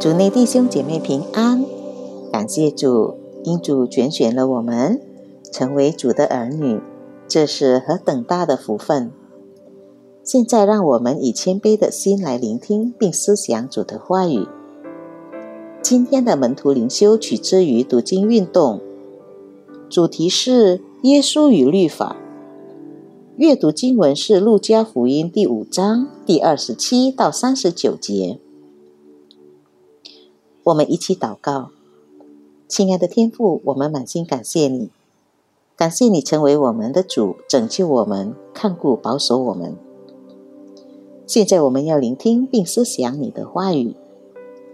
主内弟兄姐妹平安，感谢主，因主拣选了我们成为主的儿女，这是何等大的福分！现在让我们以谦卑的心来聆听并思想主的话语。今天的门徒灵修取之于读经运动，主题是耶稣与律法。阅读经文是路加福音第五章第二十七到三十九节。我们一起祷告，亲爱的天父，我们满心感谢你，感谢你成为我们的主，拯救我们，看顾保守我们。现在我们要聆听并思想你的话语，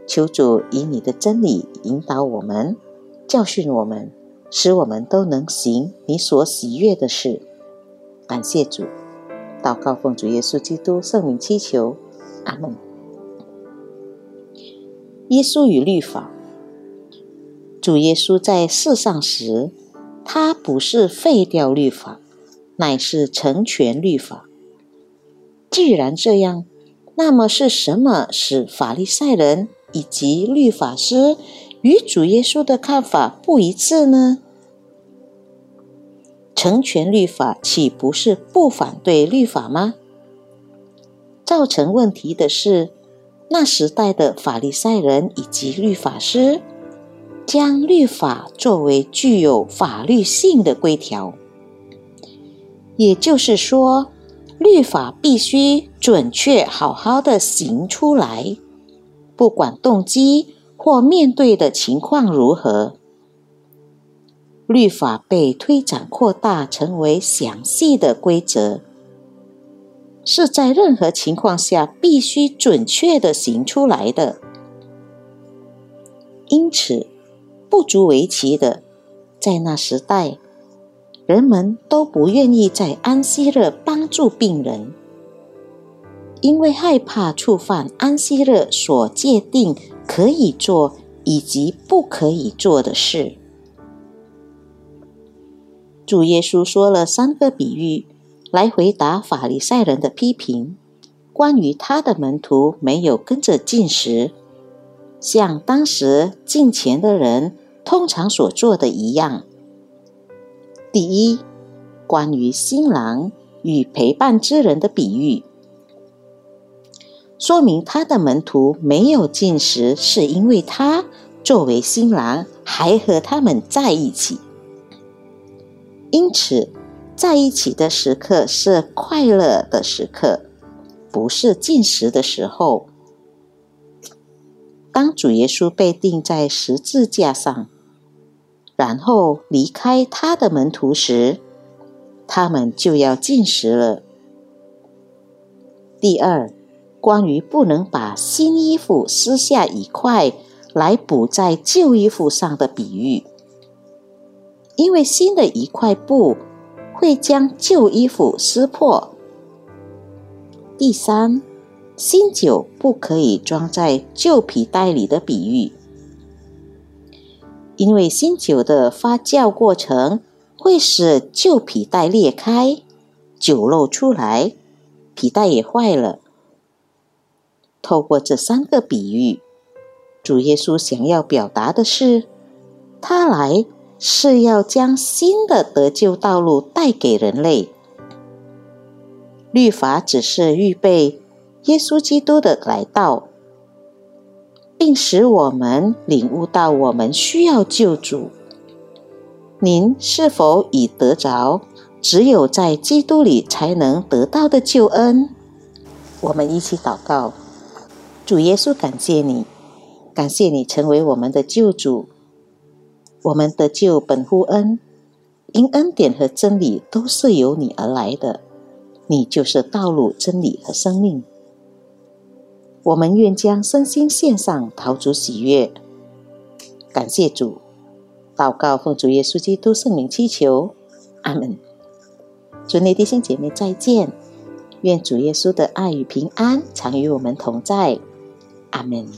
求主以你的真理引导我们，教训我们，使我们都能行你所喜悦的事。感谢主，祷告奉主耶稣基督圣名祈求，阿门。耶稣与律法，主耶稣在世上时，他不是废掉律法，乃是成全律法。既然这样，那么是什么使法利赛人以及律法师与主耶稣的看法不一致呢？成全律法岂不是不反对律法吗？造成问题的是，那时代的法利赛人以及律法师将律法作为具有法律性的规条，也就是说，律法必须准确好好的行出来，不管动机或面对的情况如何。律法被推展扩大，成为详细的规则，是在任何情况下必须准确的行出来的。因此，不足为奇的，在那时代，人们都不愿意在安息日帮助病人，因为害怕触犯安息日所界定可以做以及不可以做的事。主耶稣说了三个比喻，来回答法利赛人的批评，关于他的门徒没有跟着进食，像当时进前的人通常所做的一样。第一，关于新郎与陪伴之人的比喻，说明他的门徒没有进食，是因为他作为新郎还和他们在一起。因此，在一起的时刻是快乐的时刻，不是进食的时候。当主耶稣被钉在十字架上，然后离开他的门徒时，他们就要进食了。第二，关于不能把新衣服撕下一块来补在旧衣服上的比喻。因为新的一块布会将旧衣服撕破。第三，新酒不可以装在旧皮袋里的比喻，因为新酒的发酵过程会使旧皮袋裂开，酒漏出来，皮带也坏了。透过这三个比喻，主耶稣想要表达的是，他来。是要将新的得救道路带给人类。律法只是预备耶稣基督的来到，并使我们领悟到我们需要救主。您是否已得着只有在基督里才能得到的救恩？我们一起祷告：主耶稣，感谢你，感谢你成为我们的救主。我们得救本乎恩，因恩典和真理都是由你而来的，你就是道路、真理和生命。我们愿将身心献上，讨主喜悦。感谢主，祷告奉主耶稣基督圣名祈求，阿门。祝你弟兄姐妹再见，愿主耶稣的爱与平安常与我们同在，阿门。